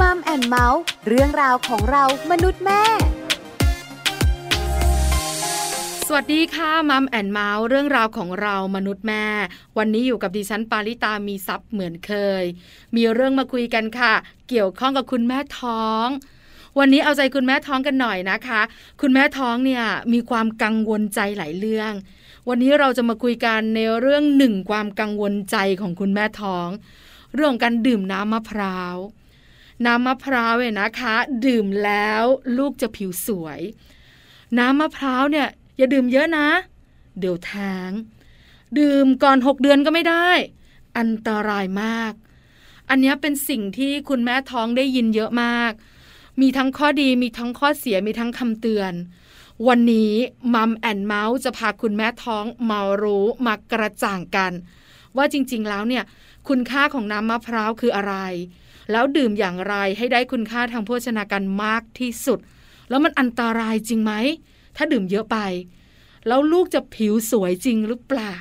Mum and Mouth เรื่องราวของเรามนุษย์แม่ สวัสดีค่ะ Mum and Mouth เรื่องราวของเรามนุษย์แม่ วันนี้อยู่กับดิฉันปาริตามีทรัพย์เหมือนเคย มีเรื่องมาคุยกันค่ะ เกี่ยวข้องกับคุณแม่ท้องวันนี้เอาใจคุณแม่ท้องกันหน่อยนะคะ คุณแม่ท้องเนี่ยมีความกังวลใจหลายเรื่อง วันนี้เราจะมาคุยกันในเรื่องหนึ่งความกังวลใจของคุณแม่ท้อง เรื่องของการดื่มน้ำมะพร้าว น้ำมะพร้าวเนี่ยนะคะ ดื่มแล้วลูกจะผิวสวย น้ำมะพร้าวเนี่ยอย่าดื่มเยอะนะ เดี๋ยวแท้ง ดื่มก่อนหกเดือนก็ไม่ได้ อันตรายมาก อันนี้เป็นสิ่งที่คุณแม่ท้องได้ยินเยอะมาก มีทั้งข้อดีมีทั้งข้อเสียมีทั้งคำเตือนวันนี้มัมแอนเมาส์จะพาคุณแม่ท้องมารู้มากระจ่างกัน ว่าจริงๆแล้วเนี่ย คุณค่าของน้ำมะพร้าวคืออะไร แล้วดื่มอย่างไรให้ได้คุณค่าทางโภชนาการมากที่สุด แล้วมันอันตรายจริงไหม ถ้าดื่มเยอะไป แล้วลูกจะผิวสวยจริงหรือเปล่า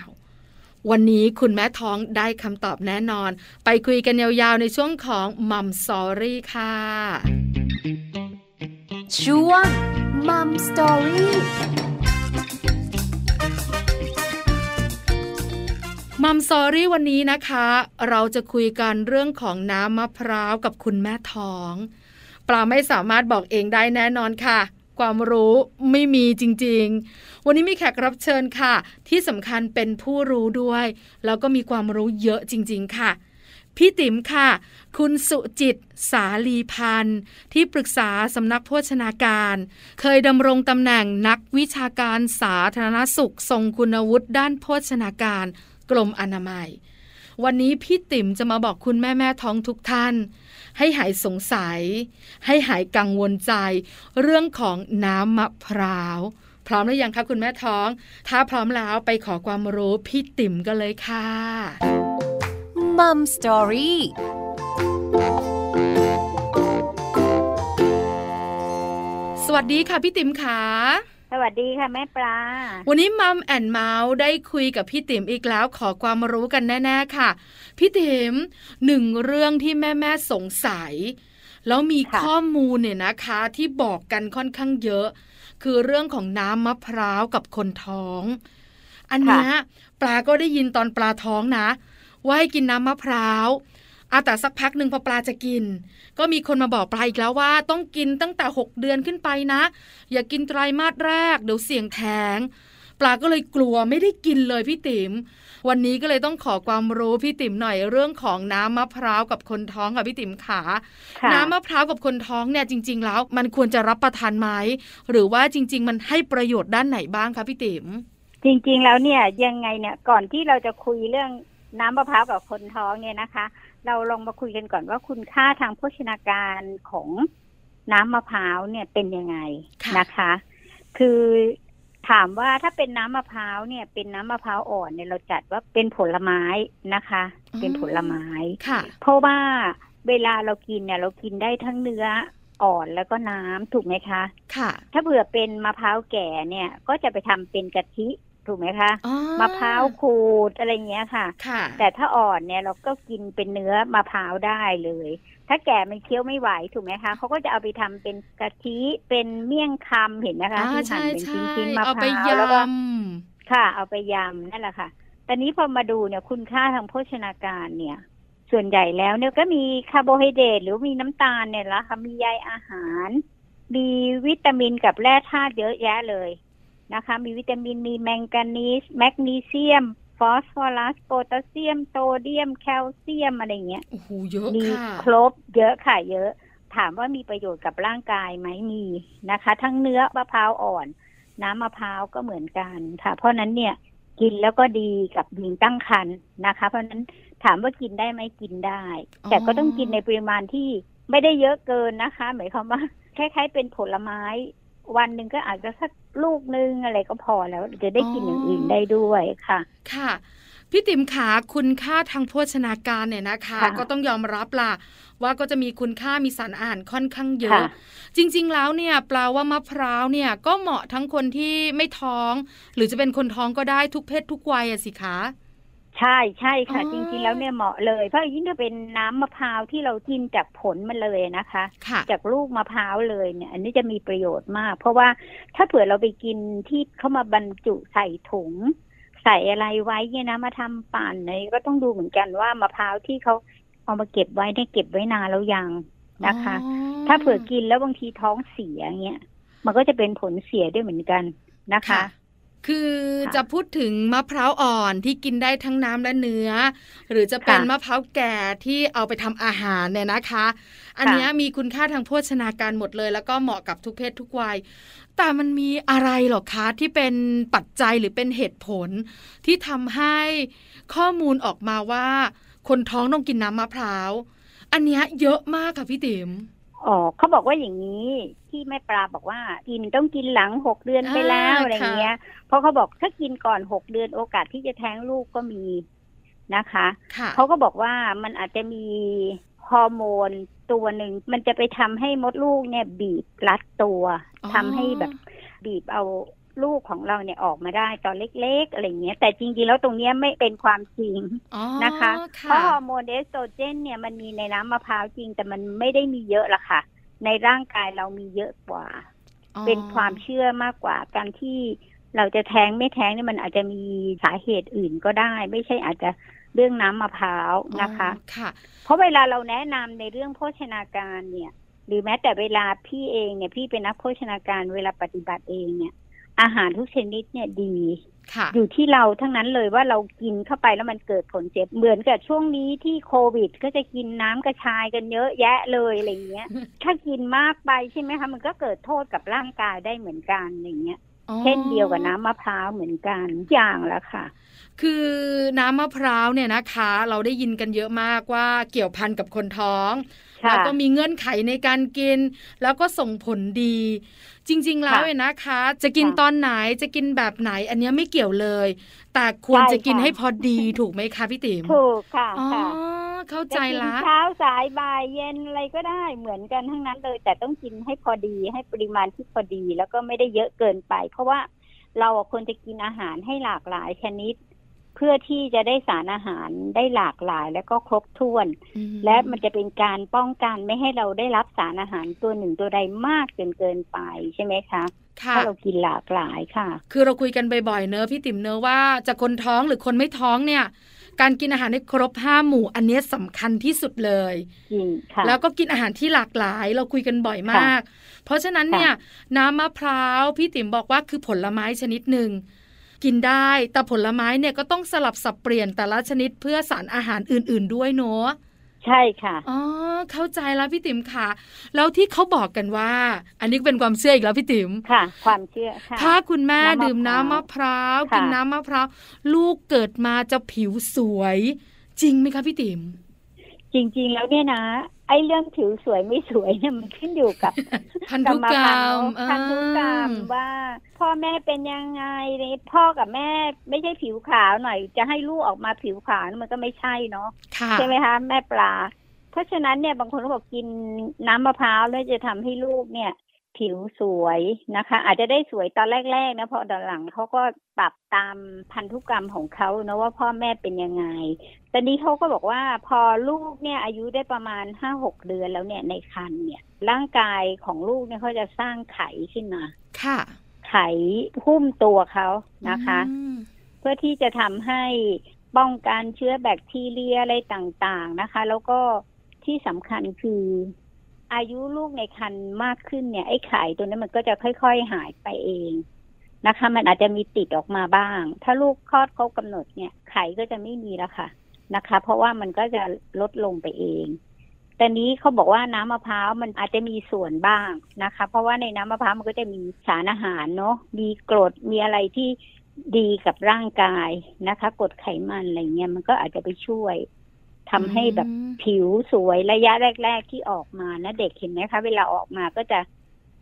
วันนี้คุณแม่ท้องได้คำตอบแน่นอน ไปคุยกันยาวๆ ในช่วงของมัมสอรี่ค่ะช่วงมัมสตอรี่ มัมสอรี่วันนี้นะคะ เราจะคุยกันเรื่องของน้ำมะพร้าวกับคุณแม่ท้อง ปลาไม่สามารถบอกเองได้แน่นอนค่ะ ความรู้ไม่มีจริง ๆ วันนี้มีแขกรับเชิญค่ะ ที่สำคัญเป็นผู้รู้ด้วย แล้วก็มีความรู้เยอะจริง ๆ ค่ะพี่ติ๋มค่ะ คุณสุจิต สาลีพันธ์ ที่ปรึกษาสำนักโภชนาการ เคยดำรงตำแหน่งนักวิชาการสาธารณสุข ทรงคุณวุฒิด้านโภชนาการ กรมอนามัย วันนี้พี่ติ๋มจะมาบอกคุณแม่แม่ท้องทุกท่าน ให้หายสงสัย ให้หายกังวลใจ เรื่องของน้ำมะพร้าว พร้อมหรือยังคะคุณแม่ท้อง ถ้าพร้อมแล้วไปขอความรู้พี่ติ๋มกันเลยค่ะมัมสตอรี่สวัสดีค่ะพี่ติ๋มขาส วัสดีค่ะแม่ปลา วันนี้มัมแอนเมาส์ได้คุยกับพี่ติ๋มอีกแล้วขอความรู้กันแน่ๆค่ะ พี่ติ๋มหนึ่งเรื่องที่แม่แม่ๆสงสัย แล้วมีค่ะข้อมูลเนี่ยนะคะที่บอกกันค่อนข้างเยอะ คือเรื่องของน้ำมะพร้าวกับคนท้อง อันเนี้ยปลาก็ได้ยินตอนปลาท้องนะ ว่าให้กินน้ำมะพร้าว อาแต่สักพักหนึ่งพอปลาจะกิน ก็มีคนมาบอกปลาอีกแล้วว่า ต้องกินตั้งแต่หกเดือนขึ้นไปนะ อย่ากินไตรมาสแรก เดี๋ยวเสี่ยงแท้งปลาก็เลยกลัวไม่ได้กินเลยพี่ติ๋มวันนี้ก็เลยต้องขอความรู้พี่ติ๋มหน่อยเรื่องของน้ำมะพร้าวกับคนท้องค่ะพี่ติ๋มขาค่ะน้ำมะพร้าวกับคนท้องเนี่ยจริง ๆ แล้ว มันควรจะรับประทานไหมหรือว่าจริง ๆ มันให้ประโยชน์ด้านไหนบ้างคะพี่ติ๋มจริง ๆ แล้วเนี่ยยังไงเนี่ยก่อนที่เราจะคุยเรื่องน้ำมะพร้าวกับคนท้องเนี่ยนะคะ เราลองมาคุยกันก่อนว่าคุณค่าทางโภชนาการของน้ำมะพร้าวเนี่ยเป็นยังไงค่ะนะคะ คือถามว่าถ้าเป็นน้ำมะพร้าวเนี่ย เป็นน้ำมะพร้าวอ่อนเนี่ยเราจัดว่าเป็นผลไม้นะคะ เป็นผลไม้ค่ะ เพราะว่าเวลาเรากินเนี่ย เรากินได้ทั้งเนื้ออ่อนแล้วก็น้ำถูกไหมคะ ค่ะ ถ้าเผื่อเป็นมะพร้าวแก่เนี่ย ก็จะไปทำเป็นกะทิ ถูกไหมคะอ๋อมะพร้าวขูดอะไรเงี้ยค่ะค่ะ แต่ถ้าอ่อนเนี่ยเราก็กินเป็นเนื้อมะพร้าวได้เลย ถ้าแก่มันเคี้ยวไม่ไหวถูกไหมคะเขาก็จะเอาไปทำเป็นกะทิเป็นเมี่ยงคำเห็นไหมคะอ่าที่หั่นใช่เป็นใช่ชิ้นๆมะเอาพไปร้าวยแล้วก็ำค่ะ เอาไปยำนั่นแหละค่ะตอนนี้พอมาดูเนี่ยคุณค่าทางโภชนาการเนี่ย ส่วนใหญ่แล้วเนี่ยก็มีคาร์โบไฮเดรตหรือมีน้ำตาลเนี่ยละค่ะมีใยอาหาร มีวิตามินกับแร่ธาตุเยอะแยะเลย นะคะ มีวิตามิน มีแมงกานีสแมกนีเซียม ฟอสฟอรัส โพแทสเซียม โซเดียม แคลเซียม อะไรเงี้ยโอ้โหเยอะมีค่ะครบเยอะค่ะ เยอะ ถามว่ามีประโยชน์กับร่างกายไหมมีนะคะ ทั้งเนื้อมะพร้าวอ่อน น้ำมะพร้าวก็เหมือนกันค่ะ เพราะฉะนั้นเนี่ยกินแล้วก็ดีกับหญิงตั้งครรภ์นะคะ เพราะฉะนั้นถามว่ากินได้ไหมกินได้อ๋อแต่ก็ต้องกินในปริมาณที่ไม่ได้เยอะเกินนะคะ หมายความว่าคล้ายๆเป็นผลไม้ วันหนึ่งก็อาจจะสักลูกนึงอะไรก็พอแล้วจะได้กินอย่างอื่นได้ด้วยค่ะ ค่ะพี่ติ๋มขาคุณค่าทางโภชนาการเนี่ยนะคะค่ะก็ต้องยอมรับล่ะ ว่าก็จะมีคุณค่ามีสารอาหารค่อนข้างเยอะค่ะจริง ๆ แล้วเนี่ยแปลว่ามะพร้าวเนี่ยก็เหมาะทั้งคนที่ไม่ท้อง หรือจะเป็นคนท้องก็ได้ทุกเพศทุกวัยอะสิคะ ใช่ใช่ค่ะอ๋อจริงๆแล้วเนี่ยเหมาะเลยเพราะยิ่งถ้าเป็นน้ำมะพร้าวที่เรากินจากผลมันเลยนะคะค่ะจากลูกมะพร้าวเลยเนี่ย อันนี้จะมีประโยชน์มาก เพราะว่าถ้าเผื่อเราไปกินที่เข้ามาบรรจุใส่ถุง ใส่อะไรไว้เนี่ยนะมาทำปั่นเนี่ยก็ต้องดูเหมือนกันว่ามะพร้าวที่เขาเอามาเก็บไว้เนี่ยเก็บไว้นานแล้วยังนะคะอ๋อถ้าเผื่อกินแล้วบางทีท้องเสียเงี้ยมันก็จะเป็นผลเสียด้วยเหมือนกันนะคะ ค่ะคือค่ะจะพูดถึงมะพร้าวอ่อนที่กินได้ทั้งน้ำและเนื้อ หรือจะเป็นค่ะมะพร้าวแก่ที่เอาไปทำอาหารเนี่ยนะคะ อันเนี้ยมีคุณค่าทางโภชนาการหมดเลย แล้วก็เหมาะกับทุกเพศทุกวัย แต่มันมีอะไรหรอคะที่เป็นปัจจัยหรือเป็นเหตุผล ที่ทำให้ข้อมูลออกมาว่า คนท้องต้องกินน้ำมะพร้าว อันเนี้ยเยอะมากค่ะพี่ติ๋ม อ๋อเขาบอกว่าอย่างนี้ที่แม่ปลาบอกว่ากินต้องกินหลังหกเดือนไปแล้วอ่าอะไรอย่างเงี้ยค่ะเพราะเขาบอกถ้ากินก่อนหกเดือนโอกาสที่จะแท้งลูกก็มีนะคะค่ะเขาก็บอกว่ามันอาจจะมีฮอร์โมนตัวหนึ่งมันจะไปทำให้มดลูกเนี่ยบีบรัดตัวอ๋อทำให้แบบบีบเอา ลูกของเราเนี่ยออกมาได้ตอนเล็ก ๆ อะไรอย่างเงี้ยแต่จริงๆ แล้วตรงเนี้ยไม่เป็นความจริงอ๋อนะคะเพค่ะราะฮอร์โมนเอสโตรเจนเนี่ยมันมีในน้ำมะพร้าวจริง แต่มันไม่ได้มีเยอะละค่ะ ในร่างกายเรามีเยอะกว่าอ๋อเป็นความเชื่อมากกว่าการที่เราจะแท้งไม่แท้งเนี่ยมันอาจจะมีสาเหตุอื่นก็ได้ ไม่ใช่อาจจะเรื่องน้ำมะพร้าวนะคะอ๋อค่ะ เพราะเวลาเราแนะนำในเรื่องโภชนาการเนี่ย หรือแม้แต่เวลาพี่เองเนี่ยพี่เป็นนักโภชนาการเวลาปฏิบัติเองเนี่ย อาหารทุกชนิดเนี่ยดีค่ะอยู่ที่เราทั้งนั้นเลยว่าเรากินเข้าไปแล้วมันเกิดผลเจ็บเหมือนกับช่วงนี้ที่โควิด ก็จะกินน้ำกระชายกันเยอะแยะเลยอะไรเงี้ย ถ้ากินมากไปใช่ไหมคะมันก็เกิดโทษกับร่างกายได้เหมือนกันอย่างเงี้ยอ๋อเช่นเดียวกับน้ำมะพร้าวเหมือนกันอย่างละค่ะ คือน้ำมะพร้าวเนี่ยนะคะ เราได้ยินกันเยอะมากว่าเกี่ยวพันกับคนท้องค่ะแล้วก็มีเงื่อนไขในการกิน แล้วก็ส่งผลดี จริง ๆ แล้วค่ะเนี่ยนะคะ จะกินค่ะตอนไหนจะกินแบบไหน อันเนี้ยไม่เกี่ยวเลย แต่ควรใช่จะกินค่ะให้พอดีถูกไหมคะพี่ติ๋มถูกค่ะอ๋อค่ะเข้าจะใจกินละเช้าสายบ่ายเย็นอะไรก็ได้เหมือนกันทั้งนั้นเลย แต่ต้องกินให้พอดีให้ปริมาณที่พอดี แล้วก็ไม่ได้เยอะเกินไป เพราะว่าเราอะควรจะกินอาหารให้หลากหลายชนิด เพื่อที่จะได้สารอาหารได้หลากหลายแล้วก็ครบถ้วนอืมและมันจะเป็นการป้องกันไม่ให้เราได้รับสารอาหารตัวหนึ่งตัวใดมากจนเกินไปใช่ไหมคะค่ะถ้าเรากินหลากหลายค่ะ คือเราคุยกันบ่อยๆเนอะพี่ติ๋มเนอะว่าจะคนท้องหรือคนไม่ท้องเนี่ย การกินอาหารให้ครบห้าหมู่อันเนี้ยสำคัญที่สุดเลยจริงค่ะแล้วก็กินอาหารที่หลากหลายเราคุยกันบ่อยมาก เพราะฉะนั้นเนี่ยน้ำมะพร้าวพี่ติ๋มบอกว่าคือผลไม้ชนิดหนึ่ง กินได้ แต่ผลไม้เนี่ยก็ต้องสลับสับเปลี่ยนแต่ละชนิดเพื่อสารอาหารอื่น ๆ ด้วยเนอะใช่ค่ะ อ๋อ เข้าใจแล้วพี่ติ๋มค่ะ แล้วที่เขาบอกกันว่า อันนี้เป็นความเชื่ออีกแล้วพี่ติ๋ม ค่ะ ความเชื่อค่ะ ถ้าคุณแม่น้ำมะดื่มน้ำมะพร้าวค่ะกินน้ำมะพร้าว ลูกเกิดมาจะผิวสวย จริงไหมคะพี่ติ๋ม จริง ๆ แล้วเนี่ยนะ ไอ้เรื่องผิวสวยไม่สวยเนี่ยมันขึ้นอยู่กับพันธุกรรมพันธุกรรมอ่าว่า พ่อแม่เป็นยังไงนี่พ่อกับแม่ไม่ใช่ผิวขาวหน่อย จะให้ลูกออกมาผิวขาวมันก็ไม่ใช่เนาะค่ะใช่ไหมคะ แม่ปลา เพราะฉะนั้นเนี่ยบางคนก็บอกกินน้ำมะพร้าวแล้วจะทำให้ลูกเนี่ย ผิวสวยนะคะ อาจจะได้สวยตอนแรกๆนะพอตอนหลังเขาก็ปรับตามพันธุกรรมของเขานะว่าพ่อแม่เป็นยังไงตอนนี้เขาก็บอกว่าพอลูกเนี่ยอายุได้ประมาณห้าหกเดือนแล้วเนี่ยในครรภ์เนี่ย ร่างกายของลูกเนี่ยเขาจะสร้างไข่ขึ้นมา ค่ะ ไข่หุ้มตัวเขานะคะอืมเพื่อที่จะทำให้ป้องกันเชื้อแบคทีเรียอะไรต่างๆนะคะ แล้วก็ที่สำคัญคือ อายุลูกในครรภ์มากขึ้นเนี่ยไอ้ไข่ตัวนั้นมันก็จะค่อยๆหายไปเองนะคะ มันอาจจะมีติดออกมาบ้าง ถ้าลูกคลอดครบกำหนดเนี่ยไข่ก็จะไม่มีแล้วค่ะนะคะ เพราะว่ามันก็จะลดลงไปเองแต่นี้เขาบอกว่าน้ำมะพร้าวมันอาจจะมีส่วนบ้างนะคะ เพราะว่าในน้ำมะพร้าวมันก็จะมีสารอาหารเนาะมีกรดมีอะไรที่ดีกับร่างกายนะคะกรดไขมันอะไรเงี้ยมันก็อาจจะไปช่วย ทำให้แบบอืมผิวสวยระยะแรก ๆ ที่ออกมานะเด็กเห็นไหมคะเวลาออกมาก็จะ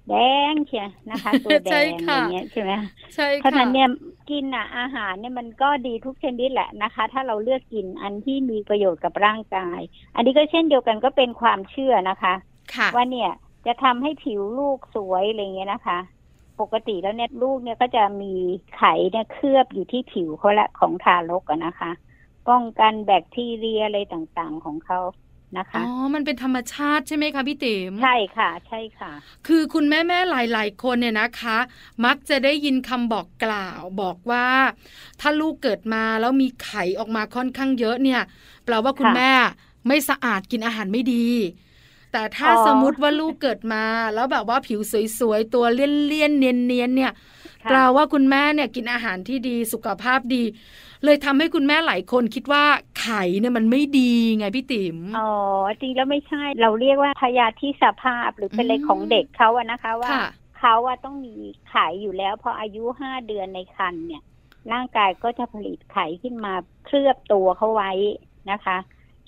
แดงเชียนะคะ ตัวแดใช่งอะไรค่ะเงี้ยใช่ไหมใช่เพราะฉะค่ะนั้นเนี่ยกินอะอาหารเนี่ยมันก็ดีทุกชนิดแหละนะคะ ถ้าเราเลือกกินอันที่มีประโยชน์กับร่างกาย อันนี้ก็เช่นเดียวกันก็เป็นความเชื่อนะคะค่ะว่าเนี่ยจะทำให้ผิวลูกสวยอะไรเงี้ยนะคะ ปกติแล้วเนี่ยลูกเนี่ยก็จะมีไขเนี่ยเคลือบอยู่ที่ผิวเขาละของทารกอะนะคะพ ป้องกันแบคทีเรียอะไรต่างๆของเขานะคะอ๋อ มันเป็นธรรมชาติใช่ไหมคะพี่ติ๋มใช่ค่ะ ใช่ค่ะ คือคุณแม่แม่หลาย ๆ คนเนี่ยนะคะ มักจะได้ยินคำบอกกล่าวบอกว่า ถ้าลูกเกิดมาแล้วมีไข่ออกมาค่อนข้างเยอะเนี่ยแปลว่าคุณค่ะแม่ไม่สะอาดกินอาหารไม่ดี แต่ถ้าอ๋อสมมติว่าลูกเกิดมา แล้วแบบว่าผิวสวยๆตัวเลี่ยนๆเนียนๆเนี่ยค่ะ แปลว่าคุณแม่เนี่ยกินอาหารที่ดีสุขภาพดี เลยทำให้คุณแม่หลายคนคิดว่าไข่เนี่ยมันไม่ดีไงพี่ติ๋มอ๋อจริงแล้วไม่ใช่ เราเรียกว่าพยาธิสภาพหรือเป็นอะไรอืมของเด็กเขาอะนะคะว่าค่ะเขาอะต้องมีไข่อยู่แล้วพออายุห้าเดือนในครรภ์เนี่ยร่างกายก็จะผลิตไข่ขึ้นมาเคลือบตัวเขาไว้นะคะ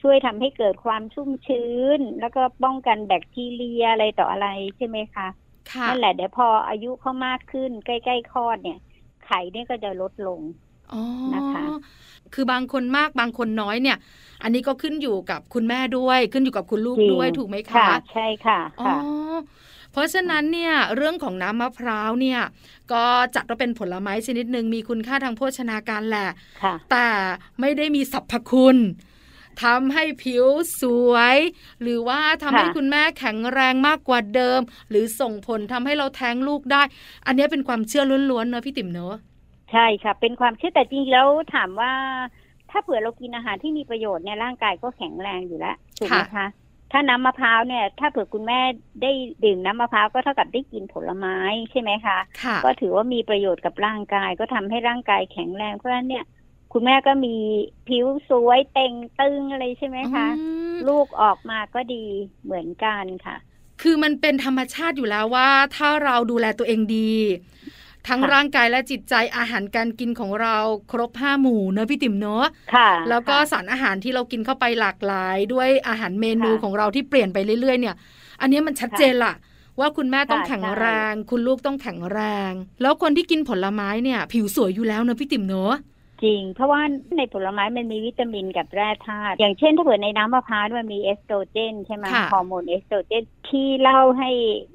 ช่วยทำให้เกิดความชุ่มชื้น แล้วก็ป้องกันแบคทีเรียอะไรต่ออะไรใช่ไหมคะค่ะ นั่นแหละเดี๋ยวพออายุเขามากขึ้นใกล้ๆคลอดเนี่ย ไข่เนี่ยก็จะลดลงอ๋อนะคะคือบางคนมากบางคนน้อยเนี่ย อันนี้ก็ขึ้นอยู่กับคุณแม่ด้วย ขึ้นอยู่กับคุณลูกจริงด้วยถูกไหมคะค่ะใช่ค่ะอ๋อค่ะเพราะฉะนั้นเนี่ยเรื่องของน้ำมะพร้าวเนี่ย ก็จัดว่าเป็นผลไม้ชนิดหนึ่งมีคุณค่าทางโภชนาการแหละค่ะแต่ไม่ได้มีสรรพคุณ ทำให้ผิวสวย หรือว่าทำให้ค่ะคุณแม่แข็งแรงมากกว่าเดิม หรือส่งผลทำให้เราแท้งลูกได้ อันนี้เป็นความเชื่อล้วนๆเนอะพี่ติ๋มเนอะใช่ค่ะ เป็นความเชื่อแต่จริงๆแล้วถามว่า ถ้าเผื่อเรากินอาหารที่มีประโยชน์เนี่ยร่างกายก็แข็งแรงอยู่แล้วถูกไหมคะถ้าน้ำมะพร้าวเนี่ย ถ้าเผื่อคุณแม่ได้ดื่มน้ำมะพร้าวก็เท่ากับได้กินผลไม้ใช่ไหมคะค่ะก็ถือว่ามีประโยชน์กับร่างกายก็ทำให้ร่างกายแข็งแรงเพราะฉะนั้นเนี่ย คุณแม่ก็มีผิวสวยเต่งตึงอะไรใช่ไหมคะอืมลูกออกมาก็ดีเหมือนกันค่ะ คือมันเป็นธรรมชาติอยู่แล้วว่า ถ้าเราดูแลตัวเองดี ทั้งค่ะร่างกายและจิตใจอาหารการกินของเราครบห้าหมู่เนอะพี่ติ๋มเนอะค่ะ แล้วก็ค่ะสารอาหารที่เรากินเข้าไปหลากหลาย ด้วยอาหารเมนูค่ะของเราที่เปลี่ยนไปเรื่อยๆ เนี่ย อันนี้มันชัดเจนละว่าคุณแม่ต้องค่ะแข็งใช่แรง คุณลูกต้องแข็งแรง แล้วคนที่กินผลไม้เนี่ย ผิวสวยอยู่แล้วเนอะพี่ติ๋มเนอะ จริง เพราะว่าในผลไม้มันมีวิตามินกับแร่ธาตุอย่างเช่นถ้าเผื่อในน้ำมะพร้าวมันมีเอสโตรเจนใช่ไหมค่ะฮอร์โมนเอสโตรเจนที่เล่าให้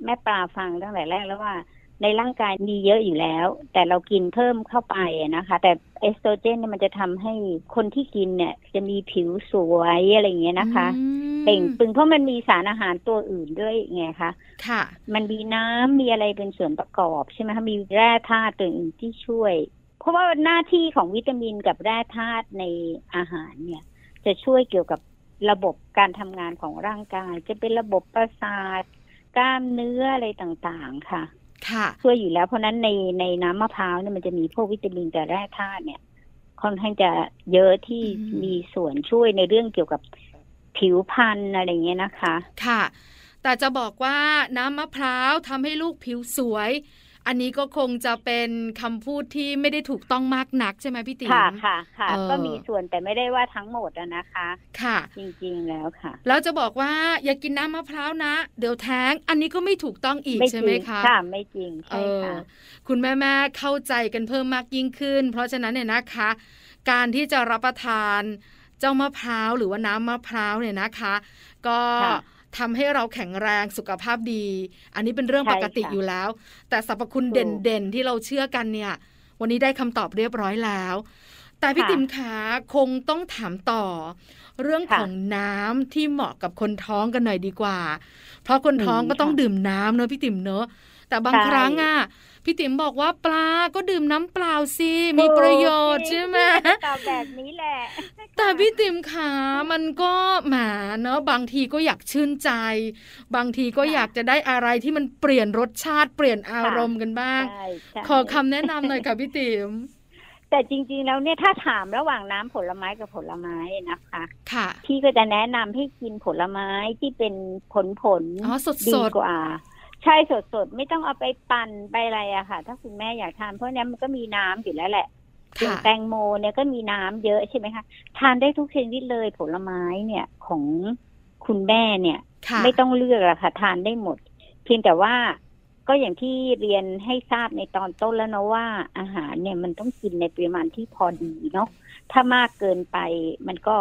แม่ปลาฟังตั้งแต่แรกแล้วว่าในร่างกายมีเยอะอยู่แล้ว แต่เรากินเพิ่มเข้าไปอะนะคะ แต่เอสโตรเจนเนี่ยมันจะทำให้คนที่กินเนี่ย จะมีผิวสวยอะไรอย่างเงี้ยนะคะอืมเปล่งปึงเพราะมันมีสารอาหารตัวอื่นด้วยไงคะค่ะ มันมีน้ำมีอะไรเป็นส่วนประกอบใช่ไหมคะมีแร่ธาตุตัวอื่นที่ช่วย เพราะว่าหน้าที่ของวิตามินกับแร่ธาตุในอาหารเนี่ย จะช่วยเกี่ยวกับระบบการทำงานของร่างกาย จะเป็นระบบประสาทกล้ามเนื้ออะไรต่างๆ ค่ะ ค่ะ ช่วยอยู่แล้วเพราะฉะนั้นในในน้ำมะพร้าวเนี่ยมันจะมีพวกวิตามินกับแร่ธาตุเนี่ยค่อนข้างจะเยอะที่อืมมีส่วนช่วยในเรื่องเกี่ยวกับผิวพรรณอะไรอย่างเงี้ยนะคะ ค่ะ แต่จะบอกว่าน้ำมะพร้าวทำให้ลูกผิวสวย อันนี้ก็คงจะเป็นคำพูดที่ไม่ได้ถูกต้องมากนักใช่ไหมพี่ติ๋มค่ะค่ะค่ะเออก็มีส่วนแต่ไม่ได้ว่าทั้งหมดอะนะคะ ค่ะ จริงๆแล้วค่ะ แล้วจะบอกว่าอย่ากินน้ำมะพร้าวนะ เดี๋ยวแท้ง อันนี้ก็ไม่ถูกต้องอีกใช่ไหมจริงคะค่ะไม่จริงเอใช่อค่ะคุณแม่แม่ๆเข้าใจกันเพิ่มมากยิ่งขึ้น เพราะฉะนั้นเนี่ยนะคะ การที่จะรับประทานเจ้ามะพร้าวหรือว่าน้ำมะพร้าวเนี่ยนะคะ ก็ค่ะ ทำให้เราแข็งแรงสุขภาพดี อันนี้เป็นเรื่องใช่ปกติค่ะอยู่แล้ว แต่สรรพคุณถูกเด่นๆ ที่เราเชื่อกันเนี่ย วันนี้ได้คำตอบเรียบร้อยแล้ว แต่พี่ค่ะติ๋มขาคงต้องถามต่อ เรื่องค่ะของน้ำที่เหมาะกับคนท้องกันหน่อยดีกว่า เพราะคนท้องอืมก็ต้องค่ะดื่มน้ำเนอะพี่ติ๋มเนอะแต่บางใช่ครั้งอะ พี่ติ๋มบอกว่าปลาก็ดื่มน้ำเปล่าสิมีประโยชน์ถูกใช่ไหมตอบแบบนี้แหละ แต่พี่ติ๋มขามันก็แหมเนอะบางทีก็อยากชื่นใจ บางทีก็ค่ะอยากจะได้อะไรที่มันเปลี่ยนรสชาติเปลี่ยนอารมณ์กันบ้างใช่ใช่ขอคำแนะนำหน่อยค่ะพี่ติ๋มแต่จริงๆ แล้วเนี่ยถ้าถามระหว่างน้ำผลไม้กับผลไม้นะคะ ค่ะ พี่ก็จะแนะนำให้กินผลไม้ที่เป็นผลผลอ๋อสดดีสดกว่า ใช่สดสดๆไม่ต้องเอาไปปั่นไปอะไรอะค่ะ ถ้าคุณแม่อยากทานเพราะเนี้ยมันก็มีน้ำอยู่แล้วแหละอย่างค่ะแตงโมเนี่ยก็มีน้ำเยอะใช่ไหมคะทานได้ทุกชนิดเลยผลไม้เนี่ยของคุณแม่เนี่ยค่ะไม่ต้องเลือกอะค่ะ ทานได้หมด เพียงแต่ว่าก็อย่างที่เรียนให้ทราบในตอนต้นแล้วนะว่า อาหารเนี่ยมันต้องกินในปริมาณที่พอดีเนาะถ้ามากเกินไปมันก็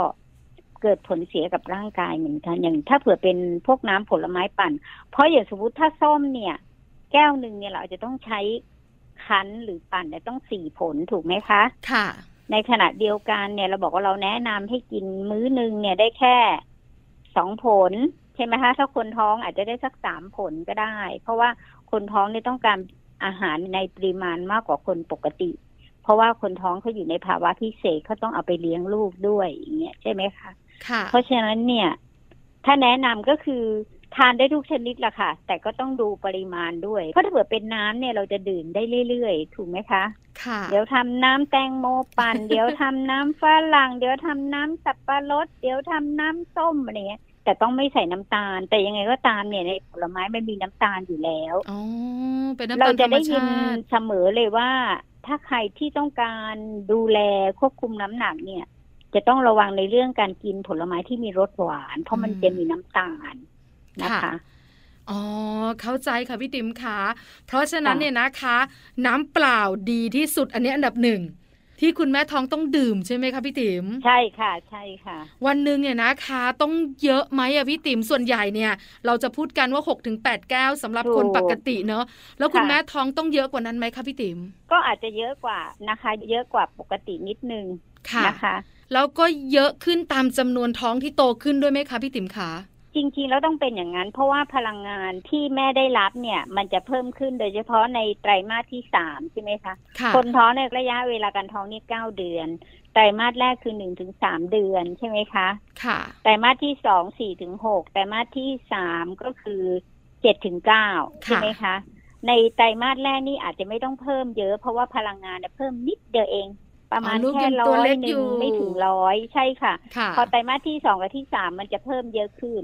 เกิดผลเสียกับร่างกายเหมือนกัน อย่างถ้าเผื่อเป็นพวกน้ำผลไม้ปั่น เพราะอย่างสมมติถ้าส้มเนี่ย แก้วหนึ่งเนี่ยเราอาจจะต้องใช้คั้นหรือปั่นแต่ต้องสี่ผลถูกไหมคะ ค่ะ ในขณะเดียวกันเนี่ยเราบอกว่าเราแนะนำให้กินมื้อหนึ่งเนี่ยได้แค่สองผลใช่ไหมคะ ถ้าคนท้องอาจจะได้สักสามผลก็ได้ เพราะว่าคนท้องเนี่ยต้องการอาหารในปริมาณมากกว่าคนปกติ เพราะว่าคนท้องเขาอยู่ในภาวะพิเศษเขาต้องเอาไปเลี้ยงลูกด้วยอย่างเงี้ยใช่ไหมคะค่ะ เพราะฉะนั้นเนี่ย ถ้าแนะนำก็คือทานได้ทุกชนิดละค่ะ แต่ก็ต้องดูปริมาณด้วย เพราะถ้าเกิดเป็นน้ำเนี่ยเราจะดื่มได้เรื่อยๆ ถูกไหมคะ ค่ะ เดี๋ยวทำน้ำแตงโมปั่น เดี๋ยวทำน้ำฝรั่ง เดี๋ยวทำน้ำสับปะรด เดี๋ยวทำน้ำส้มอะไรเงี้ย แต่ต้องไม่ใส่น้ำตาล แต่ยังไงก็ตามเนี่ยในผลไม้มันมีน้ำตาลอยู่แล้วอ๋อเป็นน้ำเราตาลธจะรรมได้ยินชาติเสมอเลยว่า ถ้าใครที่ต้องการดูแลควบคุมน้ำหนักเนี่ย จะต้องระวังในเรื่องการกินผลไม้ที่มีรสหวาน เพราะมันอืมจะมีน้ำตาลนะคะค่ะอ๋อเข้าใจค่ะพี่ติ๋มค่ะ เพราะฉะนั้นค่ะเนี่ยนะคะ น้ำเปล่าดีที่สุดอันนี้อันดับหนึ่งที่คุณแม่ท้องต้องดื่มใช่ไหมคะพี่ติ๋มใช่ค่ะใช่ค่ะ วันหนึ่งเนี่ยนะคะ ต้องเยอะไหมอะพี่ติ๋มส่วนใหญ่เนี่ย เราจะพูดกันว่า6กถึงแแก้วสำหรับถูกคนปกติเนอะแล้วคุณค่ะแม่ท้องต้องเยอะกว่านั้นไหมคะพี่ติ๋มก็อาจจะเยอะกว่านะคะ เยอะกว่าปกตินิดนึงค่ะนะคะ แล้วก็เยอะขึ้นตามจำนวนท้องที่โตขึ้นด้วยไหมคะพี่ติ๋มคะจริงๆแล้วต้องเป็นอย่างนั้น เพราะว่าพลังงานที่แม่ได้รับเนี่ยมันจะเพิ่มขึ้นโดยเฉพาะในไตรมาสที่สามใช่ไหมคะค่ะคนท้องในระยะเวลาการท้องนี่เก้าเดือน ไตรมาสแรกคือหนึ่งถึงสามเดือนใช่ไหมคะค่ะ ไตรมาสที่สองสี่ถึงหกไตรมาสที่สามก็คือเจ็ดถึงเก้าใช่ไหมคะ ในไตรมาสแรกนี่อาจจะไม่ต้องเพิ่มเยอะ เพราะว่าพลังงานเนี่ยเพิ่มนิดเดียวเอง ประมาณอ๋อลูกแค่ยังร้ตัวอยเล็กหอนึ่ยู่งไม่ถึงร้อยใช่ค่ะค่ะ พอไตรมาสที่สองกับที่สามมันจะเพิ่มเยอะขึ้น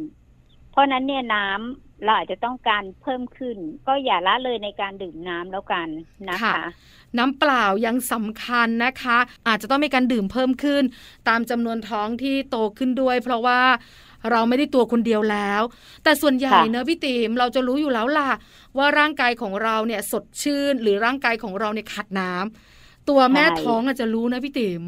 เพราะฉะนั้นเนี่ยน้ำเราอาจจะต้องการเพิ่มขึ้น ก็อย่าละเลยในการดื่มน้ำแล้วกันนะคะค่ะน้ำเปล่ายังสำคัญนะคะ อาจจะต้องมีการดื่มเพิ่มขึ้น ตามจำนวนท้องที่โตขึ้นด้วย เพราะว่าเราไม่ได้ตัวคนเดียวแล้ว แต่ส่วนใหญ่ค่ะเนอะพี่ติ๋มเราจะรู้อยู่แล้วล่ะว่าร่างกายของเราเนี่ยสดชื่น หรือร่างกายของเราเนี่ยขาดน้ำ ตัวแม่ท้องอาจจะรู้นะพี่ติ๋ม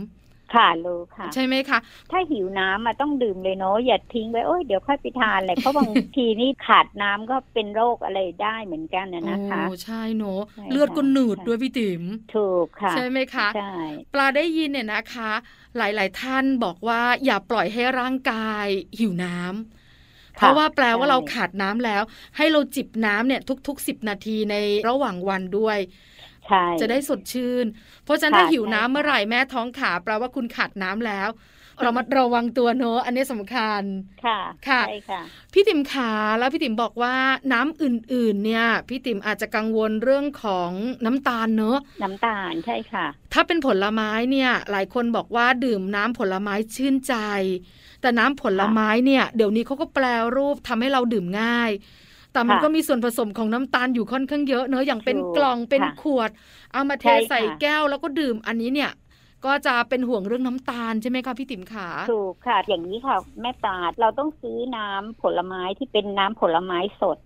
ค่ะรู้ค่ะ ใช่ไหมคะ ถ้าหิวน้ำมาต้องดื่มเลยเนาะอย่าทิ้งไว้โอ้ยเดี๋ยวค่อยไปทานเลยเพราะบางทีนี่ขาดน้ำก็เป็นโรคอะไรได้เหมือนกันนะนะคะโอ้ใช่เนอะใช่เลือดก็ค่ะหนืดใช่ด้วยพี่ติ๋มถูกค่ะ ใช่ไหมคะใช่ปลาได้ยินเนี่ยนะคะ หลาย ๆ ท่านบอกว่าอย่าปล่อยให้ร่างกายหิวน้ำเพราะว่าแปลว่าใช่เราขาดน้ำแล้ว ให้เราจิบน้ำเนี่ยทุกๆ10นาทีในระหว่างวันด้วยใช่ จะได้สดชื่น เพราะฉะนั้นค่ะถ้าหิวใช่น้ำค่ะเมื่อไหร่แม่ท้องขาแปลว่าคุณขาดน้ำแล้วเรามาระวังตัวเนอะอันนี้สำคัญค่ะค่ะใช่ค่ะ พี่ติ๋มขาแล้วพี่ติ๋มบอกว่าน้ำอื่นๆ เนี่ย พี่ติ๋มอาจจะกังวลเรื่องของน้ำตาลเนอะน้ำตาลใช่ค่ะ ถ้าเป็นผลไม้เนี่ย หลายคนบอกว่าดื่มน้ำผลไม้ชื่นใจ แต่น้ำผลไม้เนี่ย เดี๋ยวนี้เขาก็แปลรูปทำให้เราดื่มง่าย แต่มันค่ะก็มีส่วนผสมของน้ำตาลอยู่ค่อนข้างเยอะเนอะอย่างเป็นถูกกล่องเป็นค่ะขวด เอามาเทใช่ค่ะใส่แก้วแล้วก็ดื่มอันนี้เนี่ย ก็จะเป็นห่วงเรื่องน้ำตาลใช่ไหมคะพี่ติ๋มขาถูกค่ะ อย่างนี้ค่ะ แม่ตาดเราต้องซื้อน้ำผลไม้ที่เป็นน้ำผลไม้สด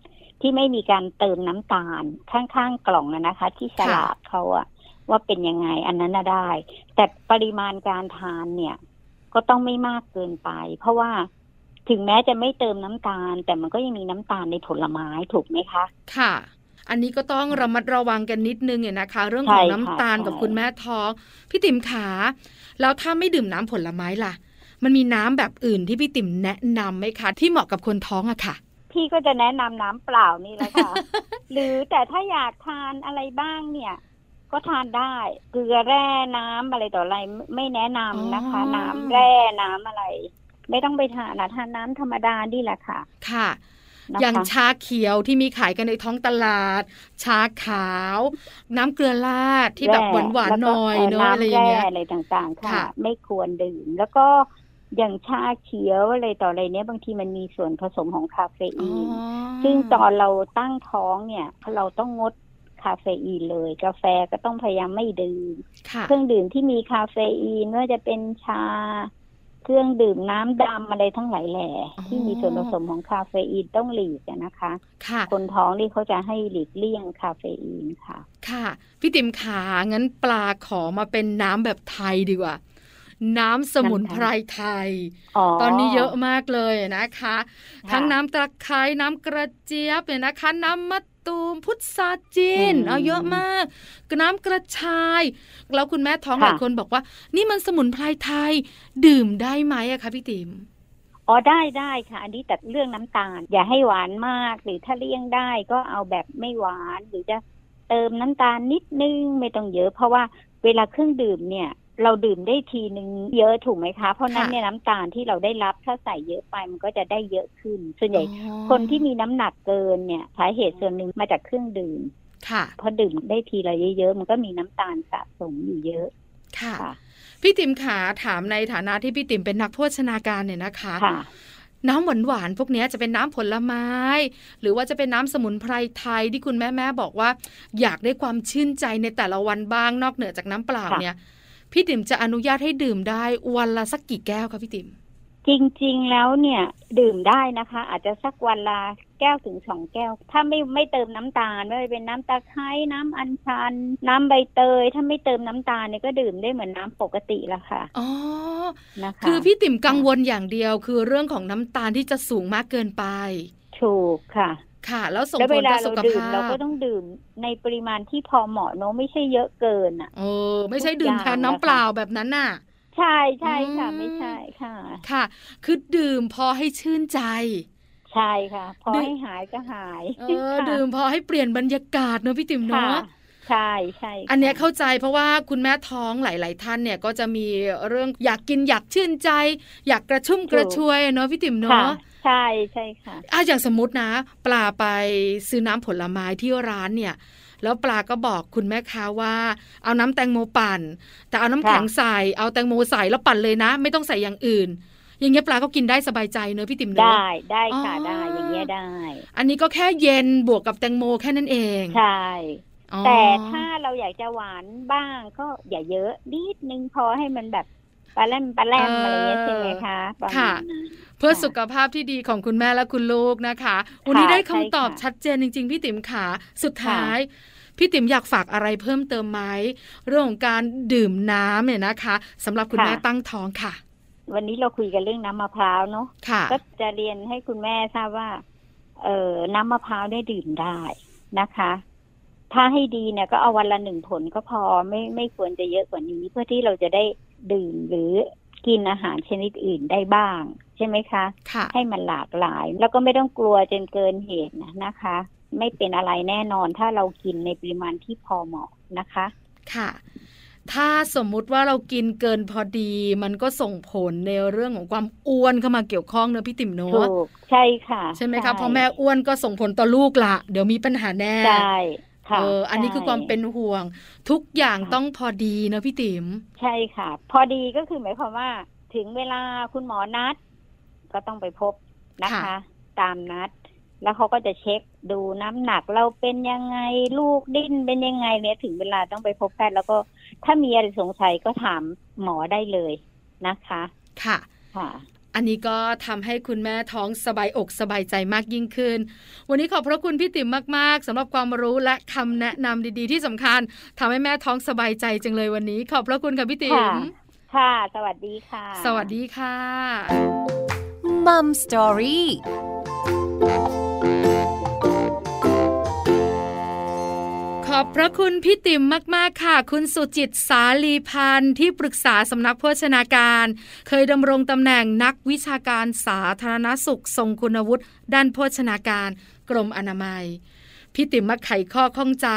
ที่ไม่มีการเติมน้ำตาลข้างๆกล่องอะนะคะ ที่ฉลากเขาอะว่าเป็นยังไงอันนั้นน่ะได้ แต่ปริมาณการทานเนี่ย ก็ต้องไม่มากเกินไป เพราะว่า ถึงแม้จะไม่เติมน้ำตาล แต่มันก็ยังมีน้ำตาลในผลไม้ถูกไหมคะ ค่ะ อันนี้ก็ต้องระมัดระวังกันนิดนึงเนี่ยนะคะ เรื่องของใช่ค่ะน้ำตาลกับใช่คุณแม่ท้องพี่ติ๋มขาแล้วถ้าไม่ดื่มน้ำผลไม้ล่ะ มันมีน้ำแบบอื่นที่พี่ติ๋มแนะนำไหมคะ ที่เหมาะกับคนท้องอะค่ะพี่ก็จะแนะนำน้ำเปล่านี่แหละค่ะ หรือแต่ถ้าอยากทานอะไรบ้างเนี่ย ก็ทานได้ เกลือแร่น้ำอะไรต่ออะไรไม่ไม่แนะนำนะคะอ๋อน้ำแร่น้ำอะไร ไม่ต้องไปทานนะทานน้ำธรรมดานี่แหละค่ะ ค่ะนะคะอย่างชาเขียวที่มีขายกันในท้องตลาด ชาขาว น้ำเกลือแร่ที่แบบหวานหวานๆหน่อยเนอะอะไรอย่างเงี้ยน้ำแร่อะไรต่างๆค่ะค่ะ ไม่ควรดื่ม แล้วก็อย่างชาเขียวอะไรต่ออะไรเนี้ยบางทีมันมีส่วนผสมของคาเฟอีนเนอะซึ่งตอนเราตั้งท้องเนี่ย เราต้องงดคาเฟอีนเลย กาแฟก็ต้องพยายามไม่ดื่มค่ะเครื่องดื่มที่มีคาเฟอีนไม่ว่าจะเป็นชา เครื่องดื่มน้ำดำอะไรทั้งหลายแหล่ที่มีส่วนผสมของคาเฟอีนต้องหลีกอะนะคะค่ะคนท้องนี่เขาจะให้หลีกเลี่ยงคาเฟอีนค่ะ ค่ะ พี่ติ๋มขางั้นปลาขอมาเป็นน้ำแบบไทยดีกว่า น้ำสมุนไพรไทยตอนนี้เยอะมากเลยนะคะ ทั้งน้ำตะไคร้น้ำกระเจี๊ยบเนี่ยนะคะ น้ำมะ ตูมพุทราจีนอืมเอาเยอะมากน้ำกระชาย แล้วคุณแม่ท้องหค่ะลายคนบอกว่า นี่มันสมุนไพรไทย ดื่มได้ไหมอะคะพี่ติ๋มอ๋อได้ได้ค่ะ อันนี้แต่เรื่องน้ำตาล อย่าให้หวานมากหรือถ้าเลี่ยงได้ก็เอาแบบไม่หวานหรือจะเติมน้ำตาลนิดนึงไม่ต้องเยอะ เพราะว่าเวลาเครื่องดื่มเนี่ย เราดื่มได้ทีนึงเยอะถูกไหมคะ เพราะฉะนั้นค่ะเนี่ยน้ำตาลที่เราได้รับถ้าใส่เยอะไปมันก็จะได้เยอะขึ้น ส่วนใหญ่อ๋อคนที่มีน้ำหนักเกินเนี่ยสาเหตุส่วนหนึ่งมาจากเครื่องดื่มค่ะพอดื่มได้ทีละเยอะๆมันก็มีน้ำตาลสะสมอยู่เยอะค่ะค่ะพี่ติ๋มขาถามในฐานะที่พี่ติ๋มเป็นนักโภชนาการเนี่ยนะคะค่ะน้ำหวานหวานๆพวกเนี้ยจะเป็นน้ำผลไม้ หรือว่าจะเป็นน้ำสมุนไพรไทยที่คุณแม่แม่ๆบอกว่า อยากได้ความชื่นใจในแต่ละวันบ้างนอกเหนือจากน้ำเปล่าค่ะเนี่ย พี่ติ๋มจะอนุญาตให้ดื่มได้วันละสักกี่แก้วคะพี่ติ๋มจริงๆแล้วเนี่ยดื่มได้นะคะ อาจจะสักวันละแก้วถึงสองแก้ว ถ้าไม่ไม่เติมน้ำตาลไม่ว่าจะเป็นน้ำตะไคร้น้ำอัญชัน น้ำใบเตย ถ้าไม่เติมน้ำตาลเนี่ยก็ดื่มได้เหมือนน้ำปกติละค่ะอ๋อนะคะคือพี่ติ๋มกังวลอย่างเดียวคือเรื่องของน้ำตาลที่จะสูงมากเกินไป ถูกค่ะ ค่ะ แล้วส่งแล้วผเวลลาต่อสุเราขดื่มภาเราพก็ต้องดื่มในปริมาณที่พอเหมาะเนอะไม่ใช่เยอะเกินอะเออ ไม่ใช่ทุกดื่มอย่างแทนน้ำนะคะเปล่าแบบนั้นน่ะ ใช่ใช่ค่ะอืมไม่ใช่ค่ะ ค่ะ คือดื่มพอให้ชื่นใจใช่ค่ะ พอดื่มให้หายก็หายเออค่ะดื่มพอให้เปลี่ยนบรรยากาศเนอะพี่ติ๋มค่ะเนาะใช่ใช่ค่ะอันเนี้ยเข้าใจเพราะว่าคุณแม่ท้องหลาย ๆ ท่านเนี่ยก็จะมีเรื่องอยากกินอยากชื่นใจ อยากกระชุ่มกระชวยเนาะพี่ติ๋มค่ะเนาะ ใช่ใช่ค่ะอะอย่างสมมตินะ ปลาไปซื้อน้ำผลไม้ที่ร้านเนี่ย แล้วปลาก็บอกคุณแม่ค้าว่า เอาน้ำแตงโมปั่น แต่เอาน้ำค่ะแข็งใส่เอาแตงโมใส่แล้วปั่นเลยนะ ไม่ต้องใส่อย่างอื่น อย่างเงี้ยปลาก็กินได้สบายใจเนอะพี่ติ๋มเนอะได้ได้ค่ะอ๋อได้อย่างเงี้ยได้ อันนี้ก็แค่เย็นบวกกับแตงโมแค่นั้นเองใช่อ๋อแต่ถ้าเราอยากจะหวานบ้างก็อย่าเยอะนิดนึงพอให้มันแบบปลาแรมปลาแรมอะไรเงี้ยใช่ไหมคะประมาณนั้น เพื่อค่ะสุขภาพที่ดีของคุณแม่และคุณลูกนะคะ วันนี้ได้คำตอบใช่ค่ะชัดเจนจริง ๆ พี่ติ๋มขาสุดท้ายพี่ติ๋มอยากฝากอะไรเพิ่มเติมไหมเรื่องของการดื่มน้ำเนี่ยนะคะสำหรับคุณแม่ตั้งท้องค่ะ วันนี้เราคุยกันเรื่องน้ำมะพร้าวเนาะค่ะก็จะเรียนให้คุณแม่ทราบว่า เออน้ำมะพร้าวได้ดื่มได้นะคะ ถ้าให้ดีเนี่ยก็เอาวันละหนึ่งผลก็พอไม่ไม่ควรจะเยอะกว่านี้ เพื่อที่เราจะได้ดื่มหรือกินอาหารชนิดอื่นได้บ้างใช่ไหมคะค่ะให้มันหลากหลาย แล้วก็ไม่ต้องกลัวจนเกินเหตุนะนะคะ ไม่เป็นอะไรแน่นอนถ้าเรากินในปริมาณที่พอเหมาะนะคะ ค่ะ ถ้าสมมุติว่าเรากินเกินพอดี มันก็ส่งผลในเรื่องของความอ้วนเข้ามาเกี่ยวข้องเนอะพี่ติ๋มเนถูอะกใช่ค่ะใช่ไหมคะพอแม่อ้วนก็ส่งผลต่อลูกละเดี๋ยวมีปัญหาแน่ใช่ค่ะเอออันนี้คือความใช่เป็นห่วง ทุกอย่างค่ะต้องพอดีเนอะพี่ติ๋มใช่ค่ะ พอดีก็คือหมายความว่า ถึงเวลาคุณหมอนัด ก็ต้องไปพบนะคะค่ะตามนัด แล้วเขาก็จะเช็คดูน้ำหนักเราเป็นยังไงลูกดิ้นเป็นยังไงเนี่ยถึงเวลาต้องไปพบแพทย์แล้วก็ถ้ามีอะไรสงสัยก็ถามหมอได้เลยนะคะ ค่ะค่ะอันนี้ก็ทำให้คุณแม่ท้องสบายอกสบายใจมากยิ่งขึ้น วันนี้ขอบพระคุณพี่ติ๋มมาก ๆสำหรับความรู้และคำแนะนำดีๆ ที่สำคัญทำให้แม่ท้องสบายใจจังเลยวันนี้ ขอบพระคุณค่ะพี่ติ๋ค่ะมค่ะ สวัสดีค่ะ สวัสดีค่ะ มัมสตอรี่ขอบพระคุณพี่ติ๋มมาก ๆ ค่ะ คุณสุจิตสาลีพันธ์ที่ปรึกษาสำนักโภชนาการ เคยดำรงตำแหน่งนักวิชาการสาธารณสุขทรงคุณวุฒิด้านโภชนาการกรมอนามัย พี่ติ๋มมาไขข้อข้องใจ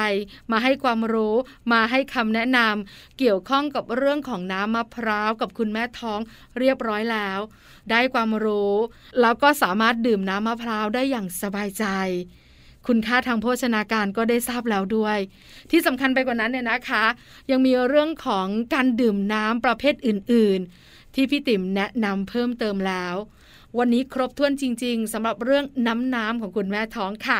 มาให้ความรู้มาให้คำแนะนำเกี่ยวข้องกับเรื่องของน้ำมะพร้าวกับคุณแม่ท้องเรียบร้อยแล้ว ได้ความรู้ แล้วก็สามารถดื่มน้ำมะพร้าวได้อย่างสบายใจคุณค่าทางโภชนาการก็ได้ทราบแล้วด้วย ที่สำคัญไปกว่านั้นเนี่ยนะคะ ยังมีเรื่องของการดื่มน้ำประเภทอื่น ๆ ที่พี่ติ๋มแนะนำเพิ่มเติมแล้ว วันนี้ครบถ้วนจริง ๆสำหรับเรื่องน้ำน้ำของคุณแม่ท้องค่ะ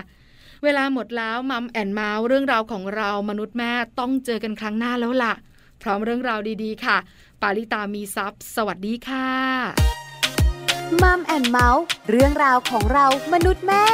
เวลาหมดแล้วมัมแอนเมาส์เรื่องราวของเรามนุษย์แม่ต้องเจอกันครั้งหน้าแล้วล่ะ พร้อมเรื่องราวดีๆ ค่ะ ปาลิตามีซัพ์สวัสดีค่ะมัมแอนเมาส์เรื่องราวของเรามนุษย์แม่